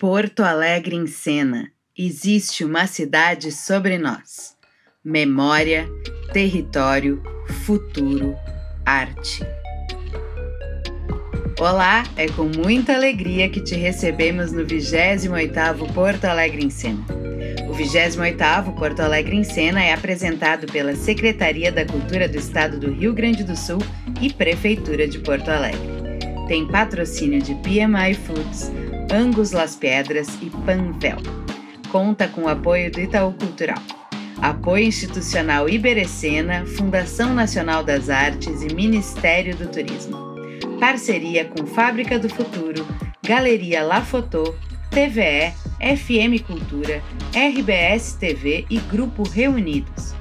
Porto Alegre em cena. Existe uma cidade sobre nós. Memória, território, futuro, arte. Olá, é com muita alegria que te recebemos no 28º Porto Alegre em Cena. O 28º Porto Alegre em Cena é apresentado pela Secretaria da Cultura do Estado do Rio Grande do Sul e Prefeitura de Porto Alegre. Tem patrocínio de PMI Foods, Angus Las Pedras e Panvel. Conta com o apoio do Itaú Cultural. Apoio institucional Iberecena, Fundação Nacional das Artes e Ministério do Turismo. Parceria com Fábrica do Futuro, Galeria La Fotô, TVE, FM Cultura, RBS TV e Grupo Reunidos.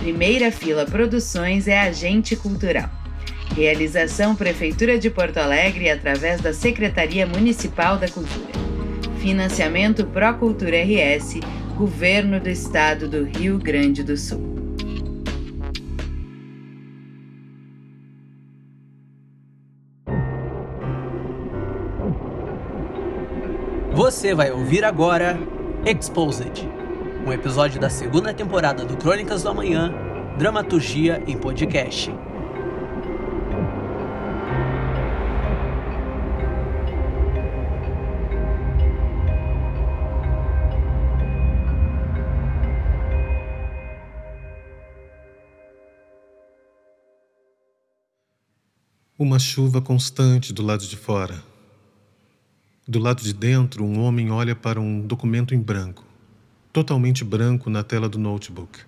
Primeira Fila Produções é agente cultural. Realização Prefeitura de Porto Alegre através da Secretaria Municipal da Cultura. Financiamento Procultura RS, Governo do Estado do Rio Grande do Sul. Você vai ouvir agora Exposed, um episódio da segunda temporada do Crônicas do Amanhã, Dramaturgia em Podcast. Uma chuva constante do lado de fora. Do lado de dentro, um homem olha para um documento em branco, totalmente branco na tela do notebook.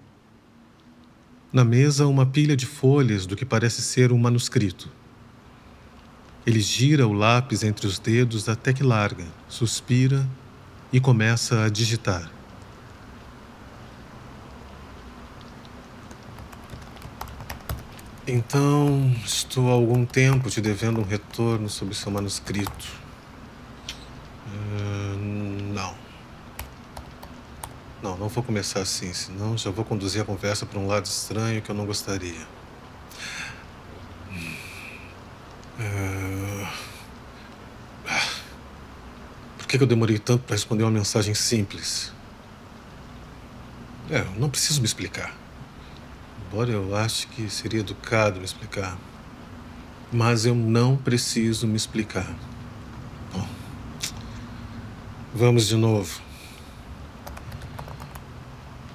Na mesa, uma pilha de folhas do que parece ser um manuscrito. Ele gira o lápis entre os dedos até que larga, suspira e começa a digitar. Então, estou há algum tempo te devendo um retorno sobre seu manuscrito. Uh, não. Não, não vou começar assim, senão já vou conduzir a conversa para um lado estranho que eu não gostaria. Uh, por que eu demorei tanto para responder uma mensagem simples? É, não preciso me explicar. Embora eu ache que seria educado me explicar. Mas eu não preciso me explicar. Bom, vamos de novo.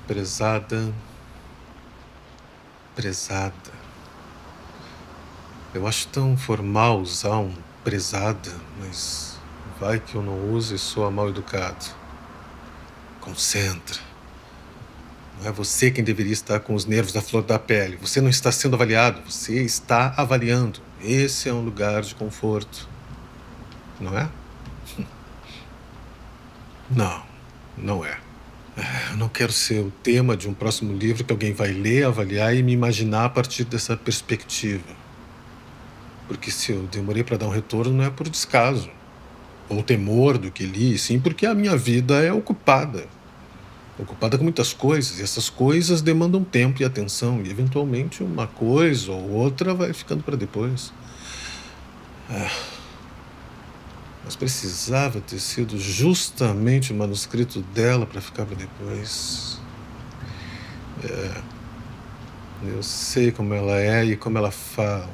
Prezada. Prezada. Eu acho tão formal usar um prezada, mas vai que eu não uso e sou mal educado. Concentra. Não é você quem deveria estar com os nervos da flor da pele. Você não está sendo avaliado, você está avaliando. Esse é um lugar de conforto. Não é? Não, não é. Eu não quero ser o tema de um próximo livro que alguém vai ler, avaliar e me imaginar a partir dessa perspectiva. Porque se eu demorei para dar um retorno, não é por descaso ou temor do que li, sim porque a minha vida é ocupada ocupada com muitas coisas, e essas coisas demandam tempo e atenção, e eventualmente uma coisa ou outra vai ficando para depois. É. Mas precisava ter sido justamente o manuscrito dela para ficar para depois. É. Eu sei como ela é e como ela fala.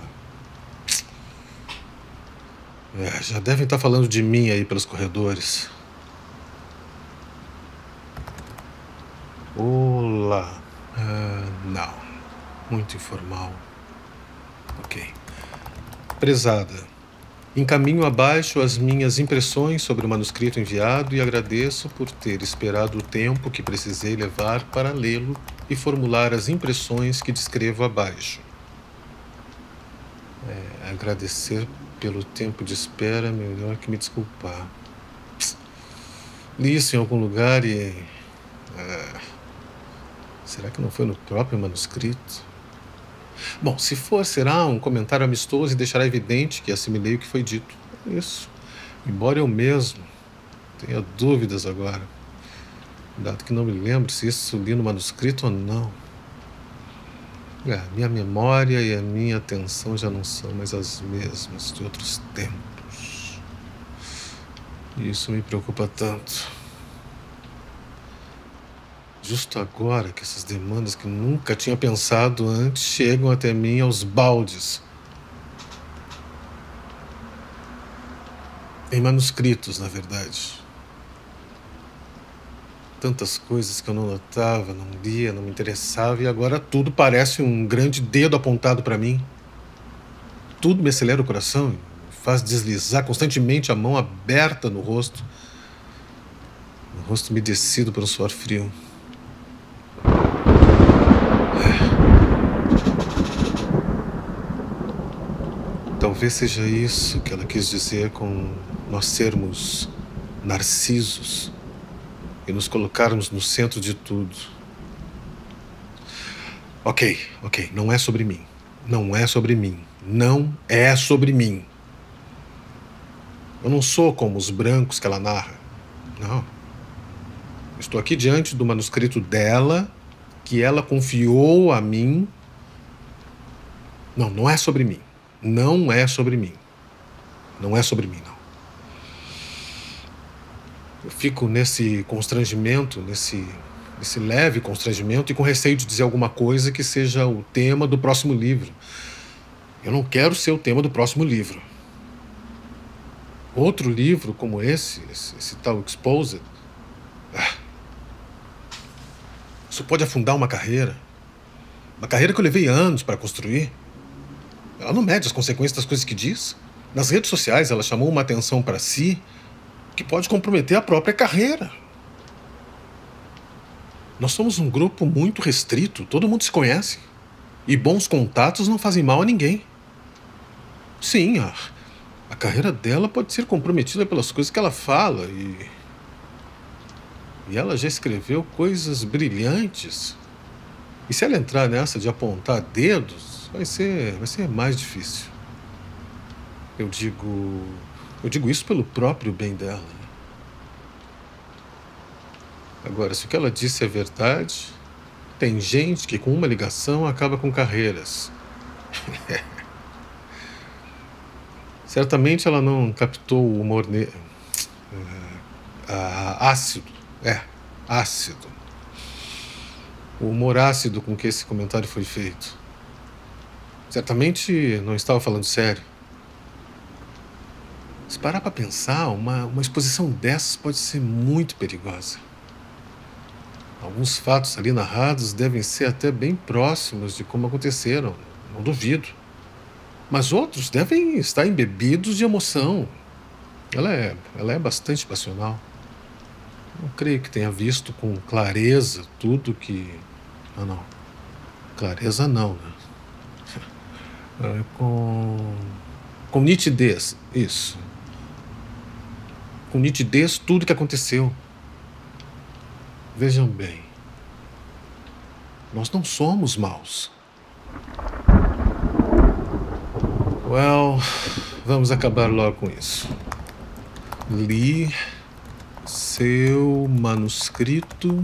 É, já devem estar falando de mim aí pelos corredores. Olá. Uh, não. Muito informal. Ok. Prezada, encaminho abaixo as minhas impressões sobre o manuscrito enviado e agradeço por ter esperado o tempo que precisei levar para lê-lo e formular as impressões que descrevo abaixo. É, agradecer pelo tempo de espera melhor que me desculpar. Li isso em algum lugar e. Uh, Será que não foi no próprio manuscrito? Bom, se for, será um comentário amistoso e deixará evidente que assimilei o que foi dito. Isso. Embora eu mesmo tenha dúvidas agora, dado que não me lembro se isso li no manuscrito ou não. É, minha memória e a minha atenção já não são mais as mesmas de outros tempos. Isso me preocupa tanto. Justo agora que essas demandas que nunca tinha pensado antes chegam até mim aos baldes. Em manuscritos, na verdade. Tantas coisas que eu não notava, não lia, não me interessava, e agora tudo parece um grande dedo apontado para mim. Tudo me acelera o coração, me faz deslizar constantemente a mão aberta no rosto. O rosto me descido por um suor frio. Talvez seja isso que ela quis dizer com nós sermos narcisos e nos colocarmos no centro de tudo. Ok, ok, não é sobre mim. Não é sobre mim. Não é sobre mim. Eu não sou como os brancos que ela narra. Não. Estou aqui diante do manuscrito dela, que ela confiou a mim. Não, não é sobre mim. Não é sobre mim. Não é sobre mim, não. Eu fico nesse constrangimento, nesse, nesse leve constrangimento e com receio de dizer alguma coisa que seja o tema do próximo livro. Eu não quero ser o tema do próximo livro. Outro livro como esse, esse, esse tal Exposed, ah, isso pode afundar uma carreira. Uma carreira que eu levei anos para construir. Ela não mede as consequências das coisas que diz. Nas redes sociais, ela chamou uma atenção para si que pode comprometer a própria carreira. Nós somos um grupo muito restrito, todo mundo se conhece. E bons contatos não fazem mal a ninguém. Sim, a, a carreira dela pode ser comprometida pelas coisas que ela fala e. E ela já escreveu coisas brilhantes. E se ela entrar nessa de apontar dedos, vai ser, vai ser mais difícil. Eu digo, eu digo isso pelo próprio bem dela. Agora, se o que ela disse é verdade, tem gente que com uma ligação acaba com carreiras. Certamente ela não captou o humor ne... Uh, ácido. É, ácido. O humor ácido com que esse comentário foi feito. Certamente não estava falando sério. Se parar para pensar, uma, uma exposição dessas pode ser muito perigosa. Alguns fatos ali narrados devem ser até bem próximos de como aconteceram, não duvido. Mas outros devem estar embebidos de emoção. Ela é, ela é bastante passional. Não creio que tenha visto com clareza tudo que. Ah, não. Clareza não, né? É, com, com nitidez, isso. Com nitidez tudo que aconteceu. Vejam bem, nós não somos maus. Well, vamos acabar logo com isso. Li seu manuscrito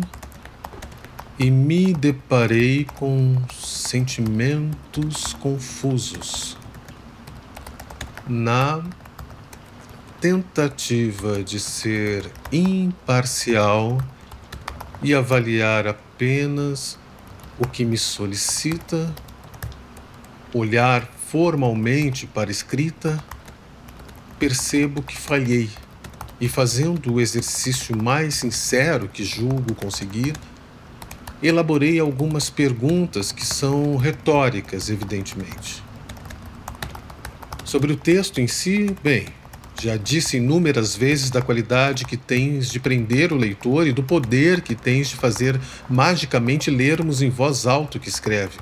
e me deparei com sentimentos confusos. Na tentativa de ser imparcial e avaliar apenas o que me solicita, olhar formalmente para escrita, percebo que falhei e, fazendo o exercício mais sincero que julgo conseguir, elaborei algumas perguntas que são retóricas, evidentemente. Sobre o texto em si, bem, já disse inúmeras vezes da qualidade que tens de prender o leitor e do poder que tens de fazer magicamente lermos em voz alta o que escreve.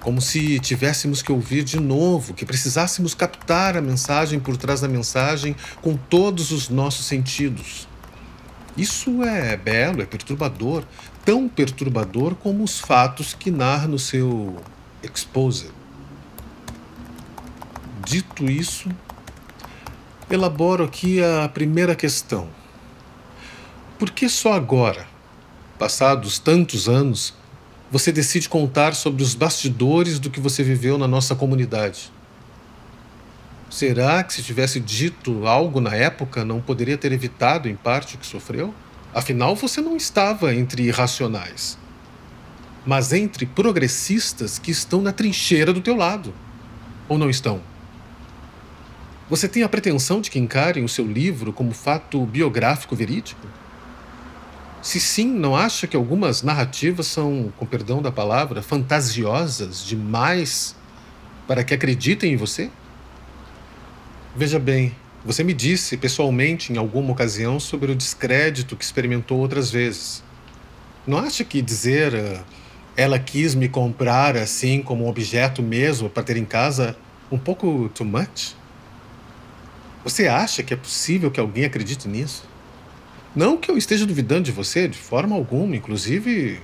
Como se tivéssemos que ouvir de novo, que precisássemos captar a mensagem por trás da mensagem com todos os nossos sentidos. Isso é belo, é perturbador, tão perturbador como os fatos que narra no seu Exposed. Dito isso, elaboro aqui a primeira questão. Por que só agora, passados tantos anos, você decide contar sobre os bastidores do que você viveu na nossa comunidade? Será que se tivesse dito algo na época não poderia ter evitado em parte o que sofreu? Afinal, você não estava entre irracionais, mas entre progressistas que estão na trincheira do teu lado. Ou não estão? Você tem a pretensão de que encarem o seu livro como fato biográfico verídico? Se sim, não acha que algumas narrativas são, com perdão da palavra, fantasiosas demais para que acreditem em você? Veja bem, você me disse pessoalmente em alguma ocasião sobre o descrédito que experimentou outras vezes. Não acha que dizer uh, ela quis me comprar assim como um objeto mesmo para ter em casa um pouco too much? Você acha que é possível que alguém acredite nisso? Não que eu esteja duvidando de você, de forma alguma. Inclusive,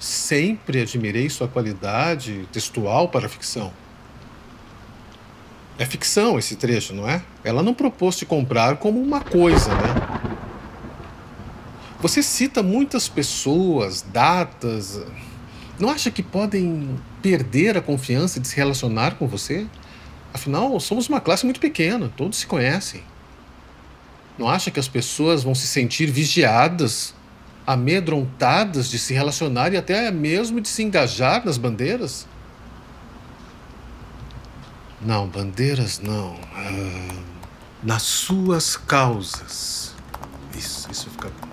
sempre admirei sua qualidade textual para a ficção. É ficção esse trecho, não é? Ela não propôs te comprar como uma coisa, né? Você cita muitas pessoas, datas. Não acha que podem perder a confiança de se relacionar com você? Afinal, somos uma classe muito pequena, todos se conhecem. Não acha que as pessoas vão se sentir vigiadas, amedrontadas de se relacionar e até mesmo de se engajar nas bandeiras? Não, bandeiras não. Ah, nas suas causas. Isso, isso fica bom.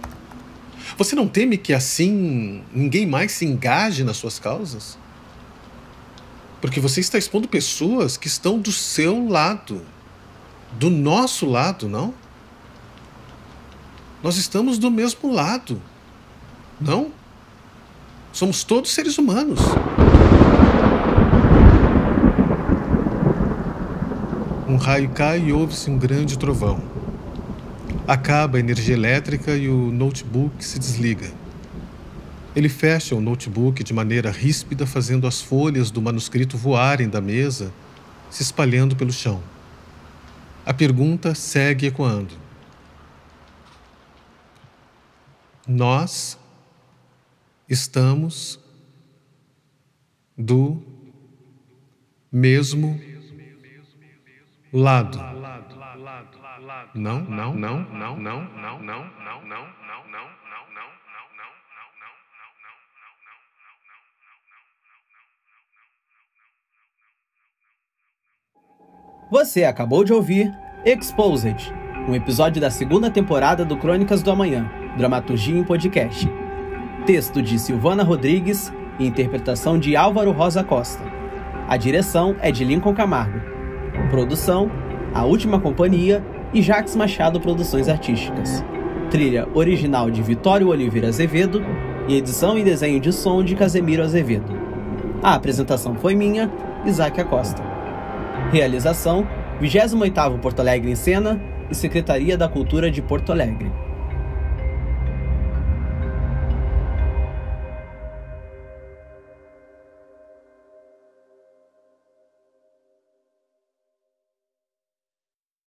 Você não teme que assim ninguém mais se engaje nas suas causas? Porque você está expondo pessoas que estão do seu lado, do nosso lado, não? Nós estamos do mesmo lado, não? Somos todos seres humanos. Um raio cai e ouve-se um grande trovão. Acaba a energia elétrica e o notebook se desliga. Ele fecha o notebook de maneira ríspida, fazendo as folhas do manuscrito voarem da mesa, se espalhando pelo chão. A pergunta segue ecoando. Nós estamos do mesmo lado. Não, não, não, não, não, não, não, não, não. Você acabou de ouvir Exposed, um episódio da segunda temporada do Crônicas do Amanhã, dramaturgia em podcast. Texto de Silvana Rodrigues e interpretação de Álvaro Rosa Costa. A direção é de Lincoln Camargo. Produção: A Última Companhia e Jax Machado Produções Artísticas. Trilha original de Vitório Oliveira Azevedo e edição e desenho de som de Casemiro Azevedo. A apresentação foi minha, Isaac Acosta. Realização: 28º Porto Alegre em Cena e Secretaria da Cultura de Porto Alegre.